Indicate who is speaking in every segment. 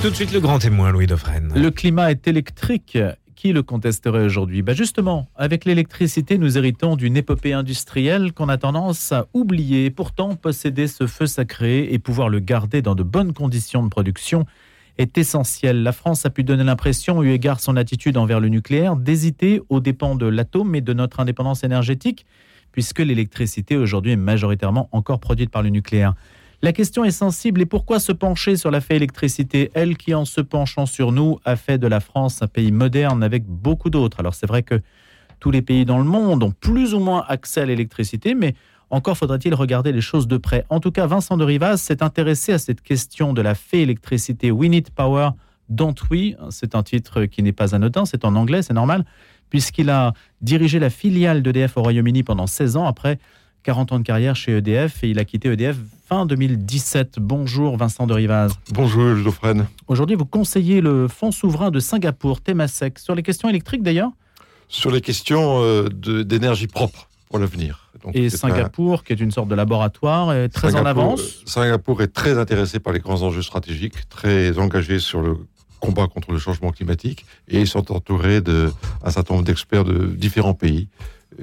Speaker 1: Tout de suite le grand témoin, Louis Dauphren.
Speaker 2: Le climat est électrique. Qui le contesterait aujourd'hui? Bah Justement, avec l'électricité, nous héritons d'une épopée industrielle qu'on a tendance à oublier. Pourtant, posséder ce feu sacré et pouvoir le garder dans de bonnes conditions de production est essentiel. La France a pu donner l'impression, eu égard son attitude envers le nucléaire, d'hésiter aux dépens de l'atome et de notre indépendance énergétique, puisque l'électricité aujourd'hui est majoritairement encore produite par le nucléaire. La question est sensible et pourquoi se pencher sur la fait électricité, elle qui en se penchant sur nous a fait de la France un pays moderne avec beaucoup d'autres. Alors c'est vrai que tous les pays dans le monde ont plus ou moins accès à l'électricité, mais encore faudrait-il regarder les choses de près. En tout cas, Vincent de Rivaz s'est intéressé à cette question de la fait électricité. We need power, don't we? C'est un titre qui n'est pas anodin, c'est en anglais, c'est normal, puisqu'il a dirigé la filiale d'EDF au Royaume-Uni pendant 16 ans après 40 ans de carrière chez EDF et il a quitté EDF fin 2017. Bonjour Vincent de Rivaz.
Speaker 3: Bonjour Geoffrey.
Speaker 2: Aujourd'hui, vous conseillez le Fonds souverain de Singapour, Temasek, sur les questions électriques d'ailleurs
Speaker 3: Sur les questions euh, d'énergie propre pour l'avenir.
Speaker 2: Et Singapour, qui est une sorte de laboratoire, est très en avance euh,
Speaker 3: Singapour est très intéressé par les grands enjeux stratégiques, très engagé sur le combat contre le changement climatique et ils sont entourés d'un certain nombre d'experts de différents pays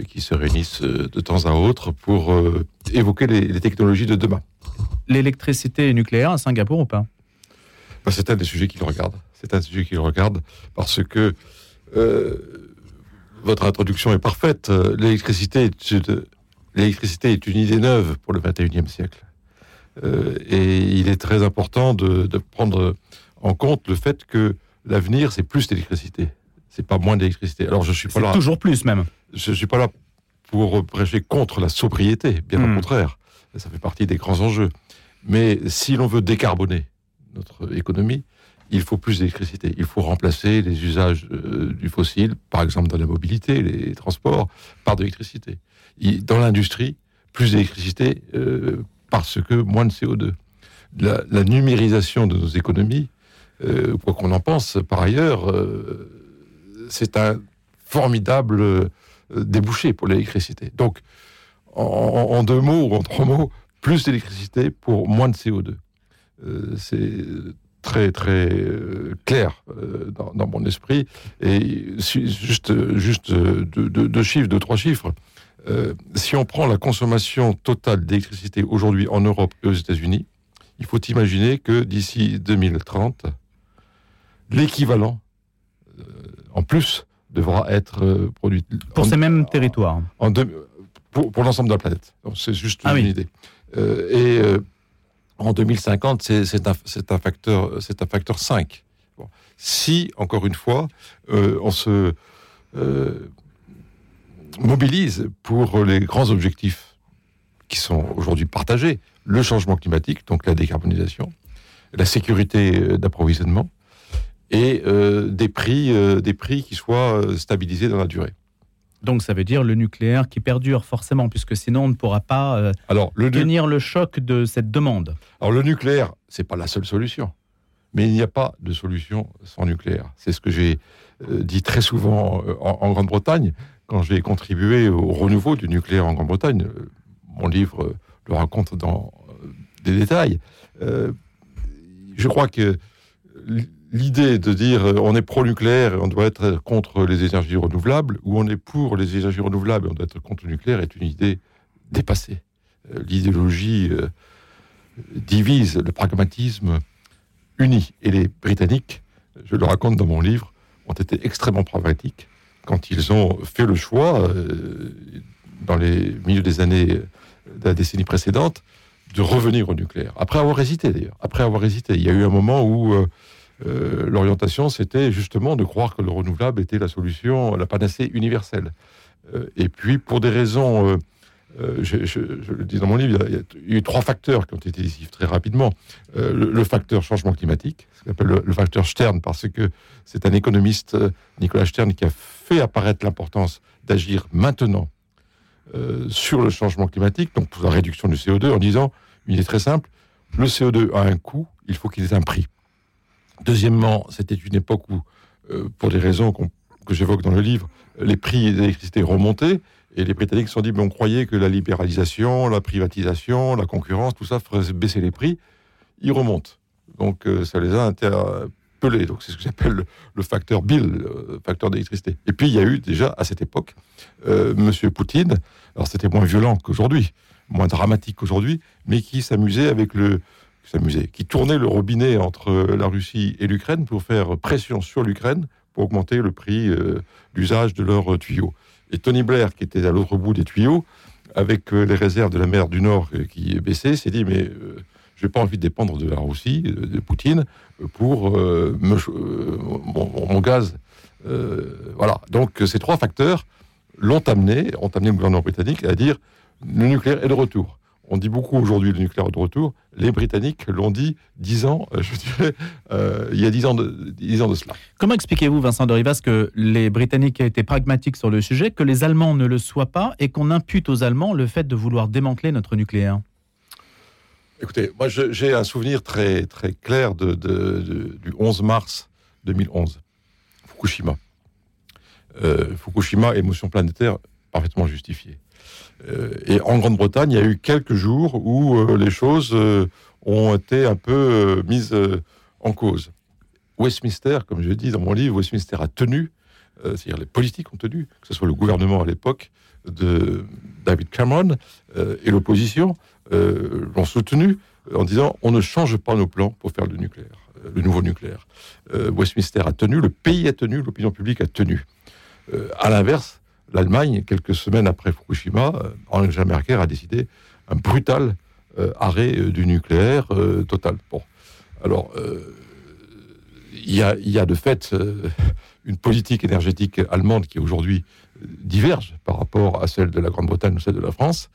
Speaker 3: qui se réunissent de temps à autre pour évoquer les technologies de demain
Speaker 2: l'électricité nucléaire à Singapour ou pas?
Speaker 3: Bah, C'est un des sujets qu'il regarde. C'est un sujet qu'il regarde parce que euh, votre introduction est parfaite. L'électricité est, l'électricité est une idée neuve pour le 21e siècle. Euh, et il est très important de, prendre en compte le fait que l'avenir, c'est plus d'électricité. C'est pas moins d'électricité.
Speaker 2: Alors je suis pas là. toujours plus même.
Speaker 3: Je suis pas là pour prêcher contre la sobriété, bien au hmm. contraire. Ça fait partie des grands enjeux. Mais si l'on veut décarboner notre économie, il faut plus d'électricité. Il faut remplacer les usages euh, du fossile, par exemple dans la mobilité, les transports, par de l'électricité. Dans l'industrie, plus d'électricité euh, parce que moins de CO2. La, numérisation de nos économies, euh, quoi qu'on en pense, par ailleurs, c'est un formidable débouché pour l'électricité. Donc, en, deux mots ou en trois mots, plus d'électricité pour moins de CO2. Euh, c'est très très euh, clair euh, dans, mon esprit. Et juste, juste deux, chiffres, deux, trois chiffres. si on prend la consommation totale d'électricité aujourd'hui en Europe et aux États-Unis, il faut imaginer que d'ici 2030, l'équivalent en plus devra être produit.
Speaker 2: Pour ces mêmes territoires
Speaker 3: en pour, l'ensemble de la planète. C'est juste ah une idée. Euh, et euh, en 2050, c'est un, un, facteur, c'est un facteur 5. Si, encore une fois, euh, on se mobilise pour les grands objectifs qui sont aujourd'hui partagés, le changement climatique, donc la décarbonisation, la sécurité d'approvisionnement, et des, prix, des prix qui soient stabilisés dans la durée.
Speaker 2: Donc ça veut dire le nucléaire qui perdure forcément, puisque sinon on ne pourra pas euh, Alors, le tenir le choc de cette demande.
Speaker 3: Alors le nucléaire, c'est pas la seule solution, mais il n'y a pas de solution sans nucléaire. C'est ce que j'ai euh, dit très souvent euh, en, Grande-Bretagne quand j'ai contribué au renouveau du nucléaire en Grande-Bretagne. Mon livre le raconte dans des détails. je crois que l'idée de dire euh, on est pro-nucléaire et on doit être contre les énergies renouvelables, ou on est pour les énergies renouvelables et on doit être contre le nucléaire est une idée dépassée. Euh, l'idéologie euh, divise, le pragmatisme unit. Et les Britanniques, je le raconte dans mon livre, ont été extrêmement pragmatiques quand ils ont fait le choix, dans les milieux des années de la décennie précédente, de revenir au nucléaire. Après avoir hésité d'ailleurs. Après avoir hésité. Il y a eu un moment où l'orientation, c'était justement de croire que le renouvelable était la solution, la panacée universelle. Euh, et puis, pour des raisons, euh, je, le dis dans mon livre, il y, a, eu trois facteurs qui ont été décisifs très rapidement. Le, facteur changement climatique, ce qu'on appelle le, facteur Stern, parce que c'est un économiste, Nicolas Stern, qui a fait apparaître l'importance d'agir maintenant sur le changement climatique, donc pour la réduction du CO2, en disant une idée très simple, le CO2 a un coût, il faut qu'il ait un prix. Deuxièmement, c'était une époque où, euh, pour des raisons que j'évoque dans le livre, les prix de l'électricité remontaient. Et les Britanniques se sont dit, mais on croyait que la libéralisation, la privatisation, la concurrence, tout ça ferait baisser les prix. Ils remontent. Donc euh, ça les a interpellés. Donc c'est ce que j'appelle le, facteur Bill, le facteur d'électricité. Et puis il y a eu déjà à cette époque euh, Monsieur Poutine. Alors c'était moins violent qu'aujourd'hui, moins dramatique qu'aujourd'hui, mais qui s'amusait avec le s'amusait, qui tournait le robinet entre la Russie et l'Ukraine pour faire pression sur l'Ukraine pour augmenter le prix euh, d'usage de leurs tuyaux. Et Tony Blair, qui était à l'autre bout des tuyaux, avec euh, les réserves de la mer du Nord euh, qui baissaient, s'est dit mais euh, je n'ai pas envie de dépendre de la Russie, de, Poutine, pour euh, euh, mon, gaz. Euh, voilà. Donc ces trois facteurs l'ont amené, ont amené le gouvernement britannique à dire le nucléaire est de retour. On dit beaucoup aujourd'hui le nucléaire de retour. Les Britanniques l'ont dit dix ans, euh, je dirais, euh, il y a dix ans de, dix ans de cela.
Speaker 2: Comment expliquez-vous, Vincent de Rivas, que les Britanniques aient été pragmatiques sur le sujet, que les Allemands ne le soient pas et qu'on impute aux Allemands le fait de vouloir démanteler notre nucléaire?
Speaker 3: Écoutez, moi j'ai un souvenir très, très clair de, de- de- du 11 mars 2011, Fukushima. Euh, Fukushima, émotion planétaire parfaitement justifiée. Euh, et en Grande-Bretagne, il y a eu quelques jours où euh, les choses euh, ont été un peu mises en cause. Westminster, comme je dis dans mon livre, Westminster a tenu, c'est-à-dire les politiques ont tenu, que ce soit le gouvernement à l'époque de David Cameron et l'opposition, l'ont soutenu en disant on ne change pas nos plans pour faire le nucléaire, le nouveau nucléaire. Westminster a tenu, le pays a tenu, l'opinion publique a tenu. À l'inverse, l'Allemagne, quelques semaines après Fukushima, euh, Angela Merkel a décidé un brutal euh, arrêt euh, du nucléaire total. Bon, alors il y, a, de fait une politique énergétique allemande qui aujourd'hui diverge par rapport à celle de la Grande-Bretagne ou celle de la France.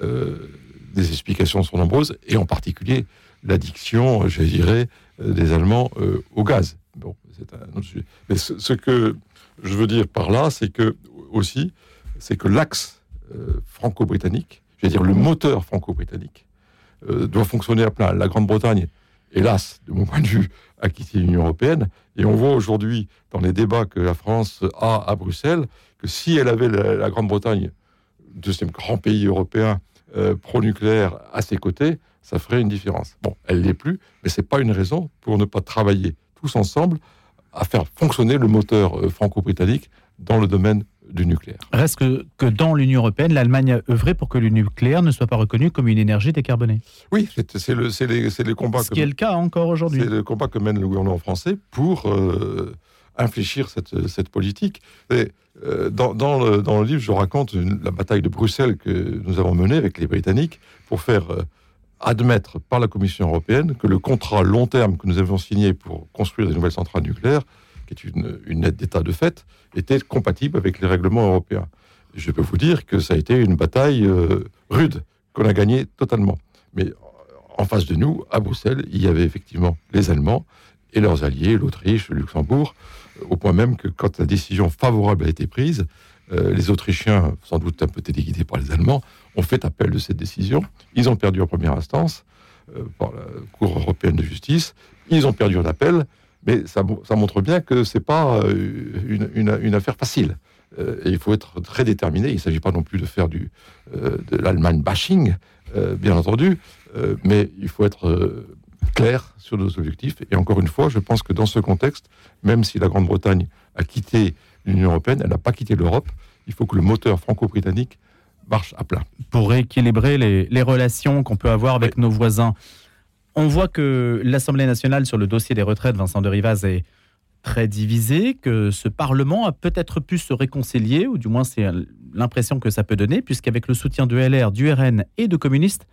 Speaker 3: Des explications sont nombreuses, et en particulier l'addiction, je dirais, des Allemands au gaz. Bon, c'est un autre sujet. Mais ce que je veux dire par là, c'est que aussi, c'est que l'axe euh, franco-britannique, je veux dire le moteur franco-britannique, euh, doit fonctionner à plein. La Grande-Bretagne, hélas, de mon point de vue, a quitté l'Union européenne, et on voit aujourd'hui dans les débats que la France a à Bruxelles que si elle avait la, Grande-Bretagne, deuxième grand pays européen euh, pro-nucléaire à ses côtés, ça ferait une différence. Bon, elle l'est plus, mais c'est pas une raison pour ne pas travailler tous ensemble à faire fonctionner le moteur franco-britannique dans le domaine du nucléaire.
Speaker 2: Reste que, que dans l'Union européenne, l'Allemagne a œuvré pour que le nucléaire ne soit pas reconnu comme une énergie décarbonée.
Speaker 3: Oui, c'est le, les, les combats
Speaker 2: Ce
Speaker 3: que
Speaker 2: qui est le cas encore aujourd'hui.
Speaker 3: C'est le combat que mène le gouvernement français pour euh, infléchir cette, cette politique. Et, euh, dans, dans, le, dans le livre, je raconte une- la bataille de Bruxelles que nous avons menée avec les Britanniques pour faire euh, admettre par la Commission européenne que le contrat long terme que nous avions signé pour construire des nouvelles centrales nucléaires, qui est une, une aide d'État de fait, était compatible avec les règlements européens. Je peux vous dire que ça a été une bataille euh, rude, qu'on a gagnée totalement. Mais en face de nous, à Bruxelles, il y avait effectivement les Allemands et leurs alliés, l'Autriche, le Luxembourg, euh, au point même que quand la décision favorable a été prise, euh, les Autrichiens, sans doute un peu téléguidés par les Allemands, ont fait appel de cette décision. Ils ont perdu en première instance euh, par la Cour européenne de justice. Ils ont perdu en appel, mais ça, mo- ça montre bien que c'est pas euh, une, une- une affaire facile. Euh, et il faut être très déterminé. Il ne s'agit pas non plus de faire du, euh, de l'Allemagne bashing, bien entendu, mais il faut être clair sur nos objectifs. Et encore une fois, je pense que dans ce contexte, même si la Grande-Bretagne a quitté l'Union européenne, elle n'a pas quitté l'Europe. Il faut que le moteur franco-britannique marche à plein.
Speaker 2: pour rééquilibrer les, les relations qu'on peut avoir avec nos voisins. On voit que l'Assemblée nationale sur le dossier des retraites, Vincent de Rivaz, est très divisée, que ce Parlement a peut-être pu se réconcilier, ou du moins c'est l'impression que ça peut donner, puisqu'avec le soutien de LR, du RN et de communistes,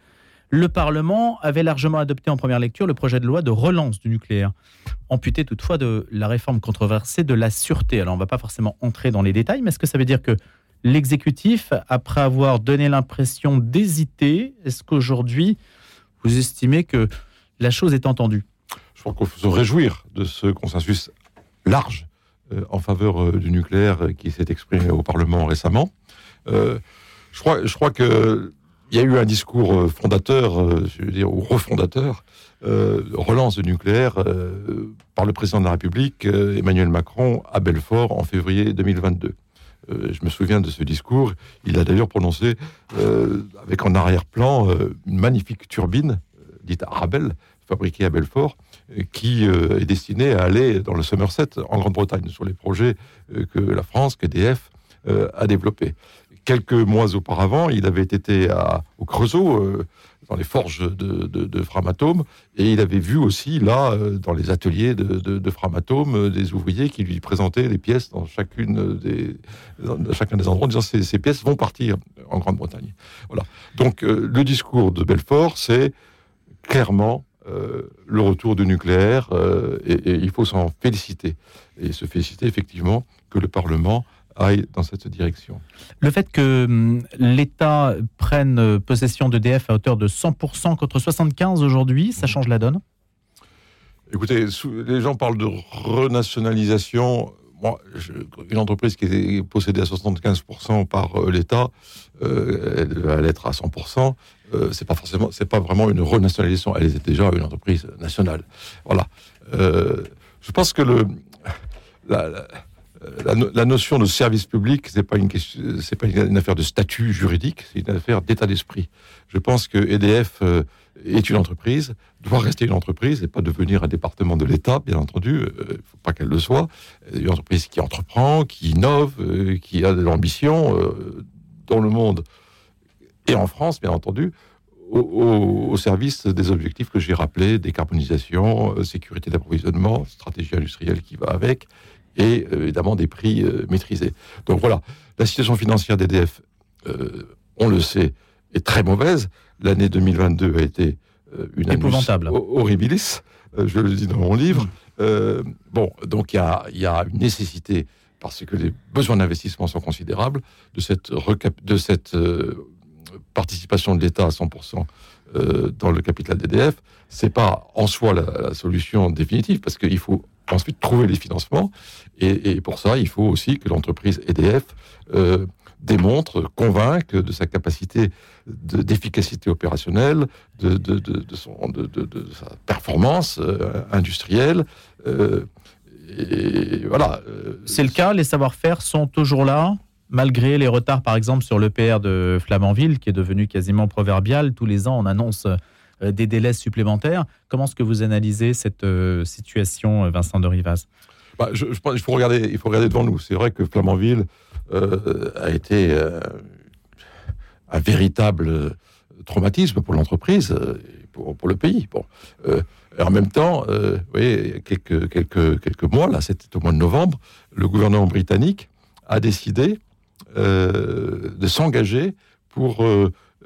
Speaker 2: le Parlement avait largement adopté en première lecture le projet de loi de relance du nucléaire, amputé toutefois de la réforme controversée de la sûreté. Alors on ne va pas forcément entrer dans les détails, mais est-ce que ça veut dire que l'exécutif, après avoir donné l'impression d'hésiter, est-ce qu'aujourd'hui, vous estimez que la chose est entendue
Speaker 3: Je crois qu'il faut se réjouir de ce consensus large euh, en faveur euh, du nucléaire euh, qui s'est exprimé au Parlement récemment. Je crois, je crois que y a eu un discours fondateur, je veux dire, ou refondateur, relance du nucléaire par le président de la République, Emmanuel Macron, à Belfort en février 2022. Euh, je me souviens de ce discours. Il a d'ailleurs prononcé, avec en arrière-plan, une magnifique turbine, dite Arabelle, fabriquée à Belfort, qui est destiné à aller dans le Somerset, en Grande-Bretagne, sur les projets que la France, qu'EDF a développés. Quelques mois auparavant, il avait été au Creusot, dans les forges de, Framatome, et il avait vu aussi là, euh, dans les ateliers de, Framatome, euh, des ouvriers qui lui présentaient les pièces dans chacune des, chacun des endroits, en disant ces, ces pièces vont partir en Grande-Bretagne. Voilà. Donc euh, le discours de Belfort, c'est clairement le retour du nucléaire, et, et, il faut s'en féliciter. Et se féliciter effectivement que le Parlement aille dans cette direction.
Speaker 2: Le fait que hum, l'État prenne possession d'EDF à hauteur de 100% contre 75% aujourd'hui, ça mhm. change la donne?
Speaker 3: Écoutez, les gens parlent de renationalisation. Moi, une entreprise qui est possédée à 75% par euh, l'État, euh, elle va l'être à 100%. Euh, c'est pas forcément, c'est pas vraiment une renationalisation. Elle était déjà une entreprise nationale. Voilà. je pense que le, la, la, notion de service public, c'est pas une c'est pas une affaire de statut juridique, c'est une affaire d'état d'esprit. Je pense que EDF euh, est une entreprise, doit rester une entreprise et pas devenir un département de l'État, bien entendu. Il euh, faut pas qu'elle le soit. Une entreprise qui entreprend, qui innove, euh, qui a de l'ambition dans le monde et en France, bien entendu. Au, au, service des objectifs que j'ai rappelés, décarbonisation, sécurité d'approvisionnement, stratégie industrielle qui va avec, et euh, évidemment des prix euh, maîtrisés. Donc voilà, la situation financière d'EDF, euh, on le sait, est très mauvaise. L'année 2022 a été une
Speaker 2: épouvantable,
Speaker 3: horribilis. je le dis dans mon livre. Mm. bon, donc il y a, une nécessité parce que les besoins d'investissement sont considérables de cette, de cette participation de l'État à 100% dans le capital d'EDF. C'est pas en soi la solution définitive parce qu'il faut ensuite trouver les financements. Et, pour ça, il faut aussi que l'entreprise EDF euh, démontre, convainque de sa capacité d'efficacité opérationnelle, de, sa performance euh, industrielle. Euh, voilà.
Speaker 2: C'est le cas, les savoir-faire sont toujours là? Malgré les retards, par exemple, sur l'EPR de Flamanville, qui est devenu quasiment proverbial. Tous les ans, on annonce euh, des délais supplémentaires. Comment est-ce que vous analysez cette euh, situation, euh, Vincent de Rivaz?
Speaker 3: Bah, il faut regarder devant nous. C'est vrai que Flamanville a été un véritable traumatisme pour l'entreprise, pour, pour, le pays. Bon. en même temps, vous voyez, quelques, quelques, quelques mois, là, c'était au mois de novembre, le gouvernement britannique a décidé de s'engager pour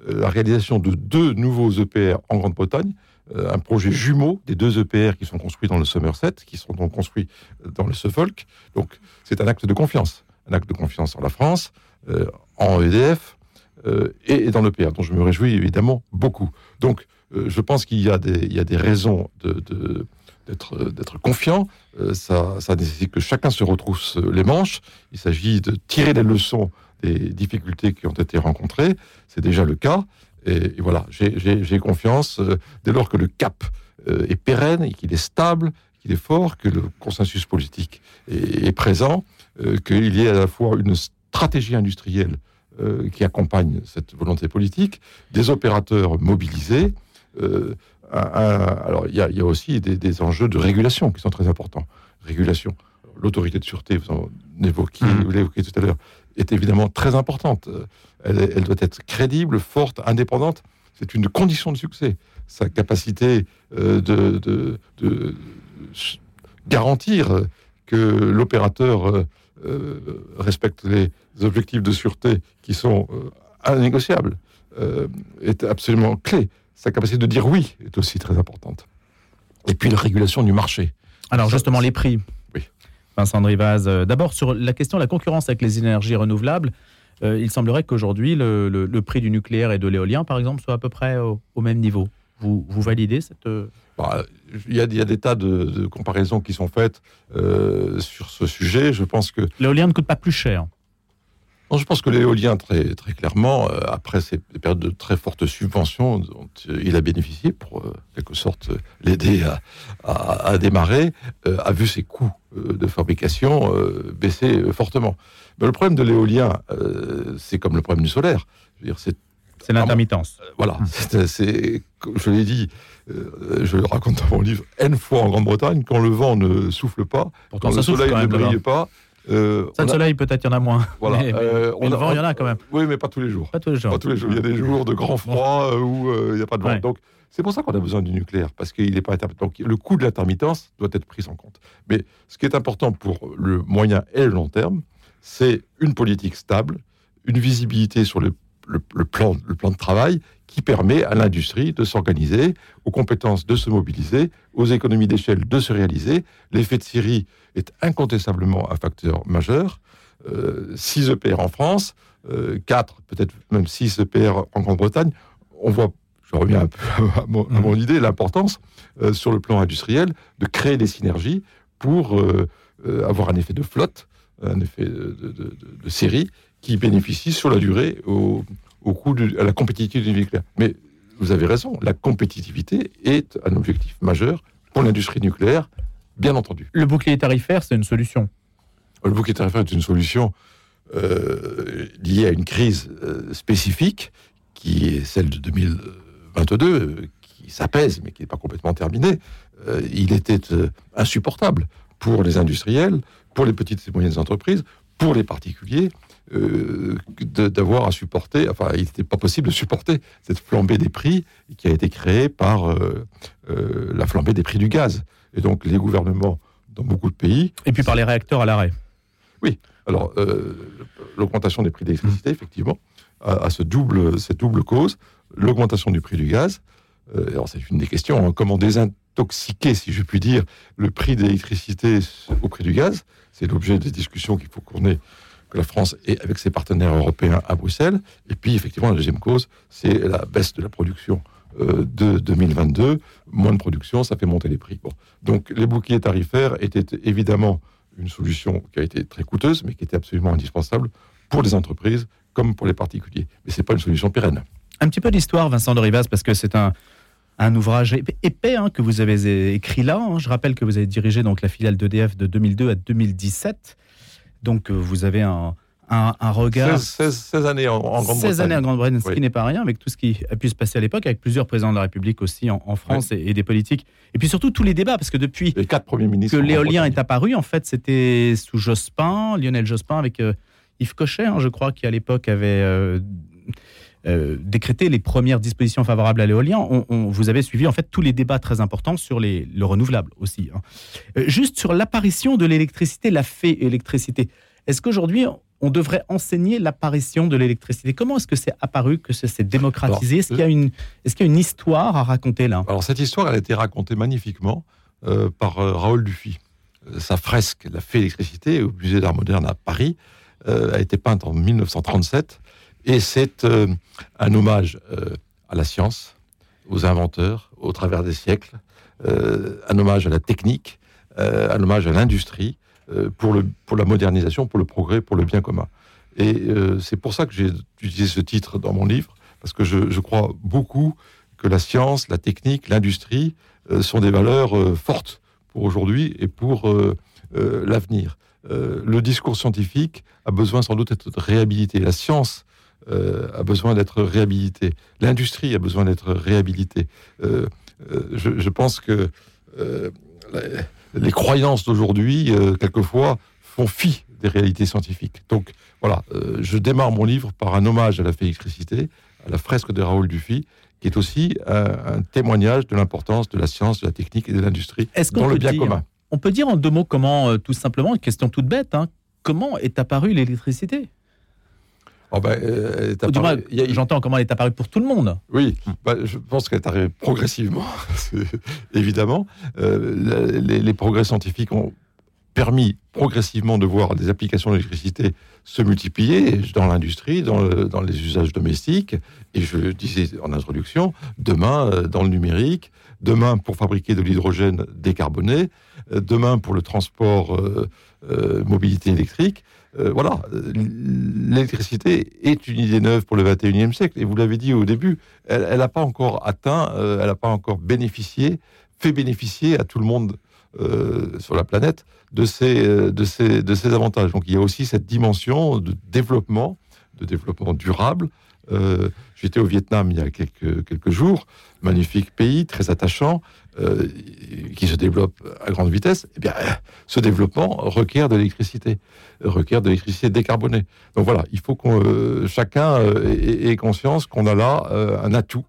Speaker 3: euh, la réalisation de deux nouveaux EPR en Grande-Bretagne, euh, un projet jumeau des deux EPR qui sont construits dans le Somerset, qui sont donc construits dans le Suffolk. Donc c'est un acte de confiance, un acte de confiance en la France, euh, en EDF et, dans l'EPR, dont je me réjouis évidemment beaucoup. Donc je pense qu'il y, a des raisons de, d'être confiant. ça, ça, nécessite que chacun se retrousse les manches. Il s'agit de tirer des leçons des difficultés qui ont été rencontrées. C'est déjà le cas. Et, voilà, j'ai confiance euh, dès lors que le cap euh, est pérenne et qu'il est stable, qu'il est fort, que le consensus politique est, présent, euh, qu'il y ait à la fois une stratégie industrielle qui accompagne cette volonté politique, des opérateurs mobilisés. Alors, il y, a aussi des, des, enjeux de régulation qui sont très importants. Régulation. L'autorité de sûreté, vous en évoquiez, vous l'évoquiez tout à l'heure, est évidemment très importante. Elle, doit être crédible, forte, indépendante. C'est une condition de succès. Sa capacité euh, de, garantir que l'opérateur euh, euh, respecte les objectifs de sûreté qui sont indénégociables est absolument clé. Sa capacité de dire oui est aussi très importante. Et puis la régulation du marché.
Speaker 2: Alors justement, les prix. Vincent Rivaz. Euh, d'abord, sur la question de la concurrence avec les énergies renouvelables, euh, il semblerait qu'aujourd'hui, le, prix du nucléaire et de l'éolien, par exemple, soit à peu près au, même niveau. Vous, vous, validez cette... Euh,
Speaker 3: bah, il y, a, des tas de, comparaisons qui sont faites sur ce sujet. Je pense que...
Speaker 2: L'éolien ne coûte pas plus cher
Speaker 3: je pense que l'éolien, très, très clairement, euh, après ces périodes de très fortes subventions dont euh, il a bénéficié pour, euh, quelque sorte, l'aider à, démarrer, a vu ses coûts de fabrication baisser fortement. Mais le problème de l'éolien, c'est comme le problème du solaire.
Speaker 2: C'est l'intermittence.
Speaker 3: voilà, c'est, je l'ai dit, je le raconte dans mon livre, N fois en Grande-Bretagne, quand le vent ne souffle pas,
Speaker 2: Pourtant,
Speaker 3: quand
Speaker 2: ça
Speaker 3: le soleil ne brille pas. Euh,
Speaker 2: Ça,
Speaker 3: on
Speaker 2: le
Speaker 3: a-
Speaker 2: soleil, peut-être, il y en a moins.
Speaker 3: Voilà,
Speaker 2: Mais,
Speaker 3: euh,
Speaker 2: mais
Speaker 3: on
Speaker 2: le
Speaker 3: a-
Speaker 2: vent, il y en a quand même.
Speaker 3: Oui, mais pas tous les jours.
Speaker 2: Pas tous les jours.
Speaker 3: Pas tous les jours. Il y a des jours de grand froid euh, où euh, il n'y a pas de vent.
Speaker 2: Ouais.
Speaker 3: Donc, c'est pour ça qu'on a besoin du nucléaire, parce qu'il n'est pas intermittent. Donc, le coût de l'intermittence doit être pris en compte. Mais ce qui est important pour le moyen et le long terme, c'est une politique stable, une visibilité sur le, le- le plan, le plan de travail qui permet à l'industrie de s'organiser, aux compétences de se mobiliser, aux économies d'échelle de se réaliser. L'effet de série est incontestablement un facteur majeur. 6 EPR en France, 4, peut-être même 6 EPR en Grande-Bretagne. On voit, je reviens un peu à mon, à mon idée, l'importance euh, sur le plan industriel de créer des synergies pour euh, euh, avoir un effet de flotte, un effet de, de- de- de série qui bénéficie sur la durée au, au coût de, à la compétitivité du nucléaire. Mais vous avez raison, la compétitivité est un objectif majeur pour l'industrie nucléaire, bien entendu.
Speaker 2: Le bouclier tarifaire, c'est une solution.
Speaker 3: Le bouquet tarifaire est une solution euh, liée à une crise euh, spécifique qui est celle de 2022, euh, qui s'apaise mais qui n'est pas complètement terminée. Euh, il était insupportable pour les industriels, pour les petites et moyennes entreprises, pour les particuliers, euh, d'avoir à supporter, enfin, il n'était pas possible de supporter cette flambée des prix qui a été créée par euh, euh, la flambée des prix du gaz. Et donc, les gouvernements dans beaucoup de pays
Speaker 2: Et puis par les réacteurs à l'arrêt.
Speaker 3: alors, euh, l'augmentation des prix d'électricité, effectivement, a, ce double, cette double cause, l'augmentation du prix du gaz. Euh, c'est une des questions, hein, comment désintoxiquer, si je puis dire, le prix de l'électricité au prix du gaz? C'est l'objet des discussions qu'il faut qu'on ait, que la France ait avec ses partenaires européens à Bruxelles. Et puis, effectivement, la deuxième cause, c'est la baisse de la production euh, de 2022. Moins de production, ça fait monter les prix. Donc, les boucliers tarifaires étaient évidemment une solution qui a été très coûteuse, mais qui était absolument indispensable pour les entreprises comme pour les particuliers. Mais ce n'est pas une solution pérenne.
Speaker 2: Un petit peu d'histoire, Vincent de Rivas, parce que c'est un, un ouvrage ép- épais hein, que vous avez écrit là. hein. Je rappelle que vous avez dirigé donc la filiale d'EDF de 2002 à 2017. Donc euh, vous avez un, un, un regard.
Speaker 3: 16, 16 16 années en, en
Speaker 2: 16
Speaker 3: Grande-Bretagne.
Speaker 2: années en Grande-Bretagne, ce
Speaker 3: Oui.
Speaker 2: qui n'est pas rien, avec tout ce qui a pu se passer à l'époque, avec plusieurs présidents de la République aussi en, en France et, et des politiques. Et puis surtout tous les débats, parce que depuis
Speaker 3: Les quatre premiers ministres.
Speaker 2: que
Speaker 3: en
Speaker 2: l'éolien est
Speaker 3: Grande-Bretagne.
Speaker 2: apparu, en fait, c'était sous Jospin, Lionel Jospin, avec euh, Yves Cochet, hein, je crois, qui à l'époque avait euh, euh, décrété les premières dispositions favorables à l'éolien. On, on- vous avez suivi en fait tous les débats très importants sur les, le renouvelable aussi. hein. Euh, juste sur l'apparition de l'électricité, la fée électricité. Est-ce qu'aujourd'hui on devrait enseigner l'apparition de l'électricité? Comment est-ce que c'est apparu, que ça s'est démocratisé? Est-ce qu'il y a une, est-ce qu'il y a une histoire à raconter là?
Speaker 3: Alors cette histoire, elle a été racontée magnifiquement euh, par euh, Raoul Dufy. Euh, sa fresque, La fée électricité, au musée d'art moderne à Paris, euh, a été peinte en 1937. Et c'est euh, un hommage euh, à la science, aux inventeurs, au travers des siècles, euh, un hommage à la technique, un hommage à l'industrie, pour, pour la modernisation, pour le progrès, pour le bien commun. Et c'est pour ça que j'ai utilisé ce titre dans mon livre, parce que je, je crois beaucoup que la science, la technique, l'industrie sont des valeurs fortes pour aujourd'hui et pour l'avenir. Le discours scientifique a besoin sans doute d'être réhabilité. La science euh, a besoin d'être réhabilitée. L'industrie a besoin d'être réhabilitée. Euh, euh, je, je pense que les, les croyances d'aujourd'hui, quelquefois, font fi des réalités scientifiques. Donc voilà, je démarre mon livre par un hommage à la fée électricité, à la fresque de Raoul Dufy, qui est aussi un, un témoignage de l'importance de la science, de la technique et de l'industrie dans le bien
Speaker 2: dire-
Speaker 3: commun.
Speaker 2: On peut dire en deux mots comment, tout simplement, une question toute bête, hein, comment est apparue l'électricité?
Speaker 3: Oh ben, euh, apparue- a-
Speaker 2: J'entends comment elle est apparue pour tout le monde.
Speaker 3: Oui, bah, je pense qu'elle est arrivée progressivement, évidemment. Euh, les, les progrès scientifiques ont permis progressivement de voir des applications de l'électricité se multiplier dans l'industrie, dans, le- dans les usages domestiques, et je le disais en introduction, demain euh, dans le numérique, demain pour fabriquer de l'hydrogène décarboné, demain pour le transport euh, euh, mobilité électrique. Euh, voilà, euh, l'électricité est une idée neuve pour le 21e siècle, et vous l'avez dit au début, elle n'a pas encore atteint, euh, elle n'a pas encore bénéficié, fait bénéficier à tout le monde sur la planète de ces, de, ces, de ces avantages. Donc il y a aussi cette dimension de développement, de développement durable, Euh, J'étais au Vietnam il y a quelques, jours, magnifique pays, très attachant, euh, qui se développe à grande vitesse. Eh bien, ce développement requiert de l'électricité, requiert de l'électricité décarbonée. Donc voilà, il faut que euh, chacun euh, ait, conscience qu'on a là un atout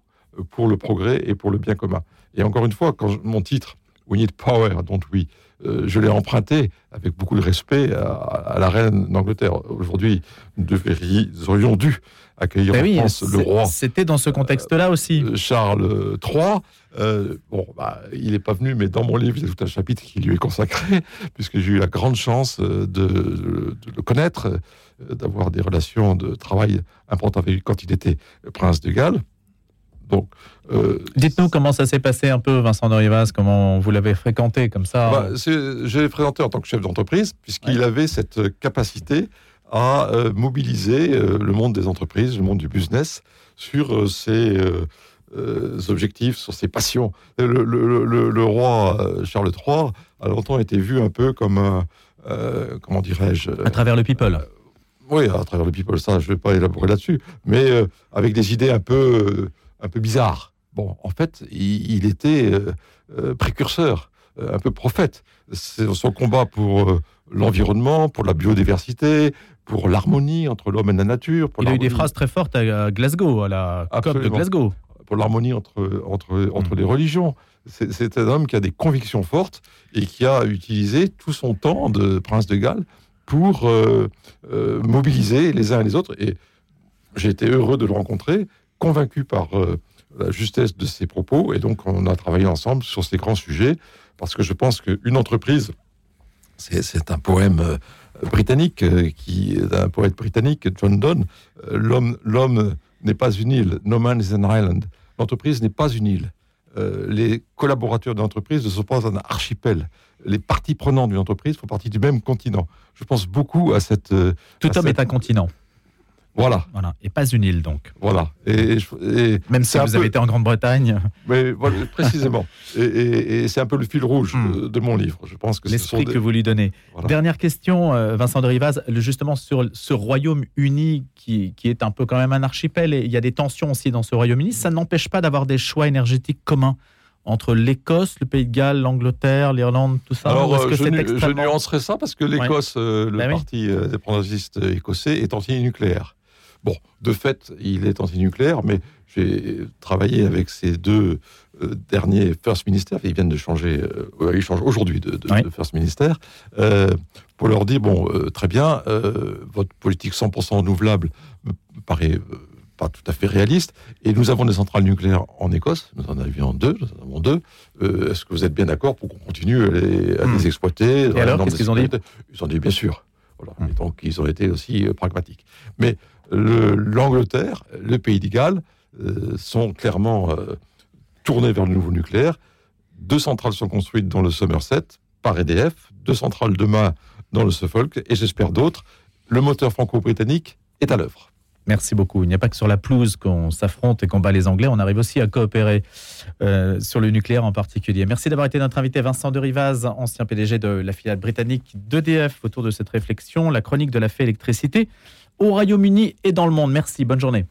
Speaker 3: pour le progrès et pour le bien commun. Et encore une fois, quand mon titre, We Need Power, don't we, euh, je l'ai emprunté avec beaucoup de respect à, à la reine d'Angleterre. Aujourd'hui, nous devrions dû accueillir
Speaker 2: Ben
Speaker 3: en
Speaker 2: oui,
Speaker 3: France le roi
Speaker 2: C'était dans ce contexte-là aussi.
Speaker 3: euh, Charles III. Euh, bon, bah, il n'est pas venu, mais dans mon livre, il y a tout un chapitre qui lui est consacré, puisque j'ai eu la grande chance de, de le connaître, d'avoir des relations de travail importantes avec lui quand il était prince de Galles. Donc, euh,
Speaker 2: Dites-nous comment ça s'est passé un peu, Vincent de Rivas, comment vous l'avez fréquenté comme ça.
Speaker 3: Bah, c'est- je l'ai présenté en tant que chef d'entreprise, puisqu'il
Speaker 2: Ouais.
Speaker 3: avait cette capacité à euh, mobiliser euh, le monde des entreprises, le monde du business, sur ses objectifs, sur ses passions. Le, le- le- le roi Charles III a longtemps été vu un peu comme un, comment dirais-je
Speaker 2: à travers le people.
Speaker 3: oui, à travers le people, ça, je ne vais pas élaborer là-dessus, mais avec des idées un peu, un peu bizarres. Bon, en fait, il, il était euh, euh, précurseur, euh, un peu prophète. C'est son combat pour l'environnement, pour la biodiversité, pour l'harmonie entre l'homme et la nature. Pour
Speaker 2: Il a eu des phrases très fortes à Glasgow, à la COP de. Glasgow.
Speaker 3: pour l'harmonie entre, entre, entre
Speaker 2: Mm.
Speaker 3: les religions. C'est c'est un homme qui a des convictions fortes et qui a utilisé tout son temps de prince de Galles pour euh, euh, mobiliser les uns et les autres. Et j'ai été heureux de le rencontrer, convaincu par euh, la justesse de ses propos. Et donc, on a travaillé ensemble sur ces grands sujets parce que je pense qu'une entreprise, c'est un poème euh, britannique, euh, qui d'un poète britannique, John Donne. L'homme, n'est pas une île. No man is an island. L'entreprise n'est pas une île. Les collaborateurs d'entreprise ne sont pas un archipel. Les parties prenantes d'une entreprise font partie du même continent. Je pense beaucoup à cette.
Speaker 2: Tout
Speaker 3: à
Speaker 2: homme
Speaker 3: cette-
Speaker 2: est un continent,
Speaker 3: Voilà,
Speaker 2: voilà, et pas une île donc.
Speaker 3: voilà. Et, je- et-
Speaker 2: Même si vous
Speaker 3: peu-
Speaker 2: avez été en Grande-Bretagne,
Speaker 3: mais voilà, précisément. et et- et c'est un peu le fil rouge
Speaker 2: Hmm.
Speaker 3: euh, de mon livre. Je pense que
Speaker 2: l'esprit
Speaker 3: des-
Speaker 2: que vous lui donnez.
Speaker 3: voilà.
Speaker 2: Dernière question, euh, Vincent de Rivaz, justement sur ce Royaume-Uni qui, qui est un peu quand même un archipel, et il y a des tensions aussi dans ce Royaume-Uni, ça n'empêche pas d'avoir des choix énergétiques communs entre l'Écosse, le Pays de Galles, l'Angleterre, l'Irlande, tout ça
Speaker 3: Alors, euh,
Speaker 2: que
Speaker 3: je, nu- je
Speaker 2: extrêmement-
Speaker 3: nuancerai ça parce que l'Écosse, euh, le
Speaker 2: oui.
Speaker 3: parti euh, indépendantiste écossais, est anti-nucléaire. Bon, de fait, il est anti-nucléaire, mais j'ai travaillé avec ces deux euh, derniers First Minister, ils viennent de changer, euh, ils changent aujourd'hui de, de-
Speaker 2: Oui.
Speaker 3: de First Minister, euh, pour leur dire, bon, très bien, votre politique 100% renouvelable me paraît pas tout à fait réaliste, et nous avons des centrales nucléaires en Écosse, nous en avions deux, nous en avons deux, est-ce que vous êtes bien d'accord pour qu'on continue à les, à
Speaker 2: Hmm.
Speaker 3: les exploiter la
Speaker 2: alors, qu'est-ce qu'ils ont dit
Speaker 3: Ils ont dit, bien sûr. Voilà.
Speaker 2: Hmm.
Speaker 3: Et donc, ils ont été aussi pragmatiques. Mais le- l'Angleterre, le pays de Galles, euh, sont clairement euh, tournés vers le nouveau nucléaire. Deux centrales sont construites dans le Somerset par EDF, deux centrales demain dans le Suffolk, et j'espère d'autres. Le moteur franco-britannique est à l'œuvre.
Speaker 2: Merci beaucoup. Il n'y a pas que sur la pelouse qu'on s'affronte et qu'on bat les Anglais, on arrive aussi à coopérer euh, sur le nucléaire en particulier. Merci d'avoir été notre invité Vincent de Rivaz, ancien PDG de la filiale britannique d'EDF, autour de cette réflexion, la chronique de la fée électricité au Royaume-Uni et dans le monde. Merci, bonne journée.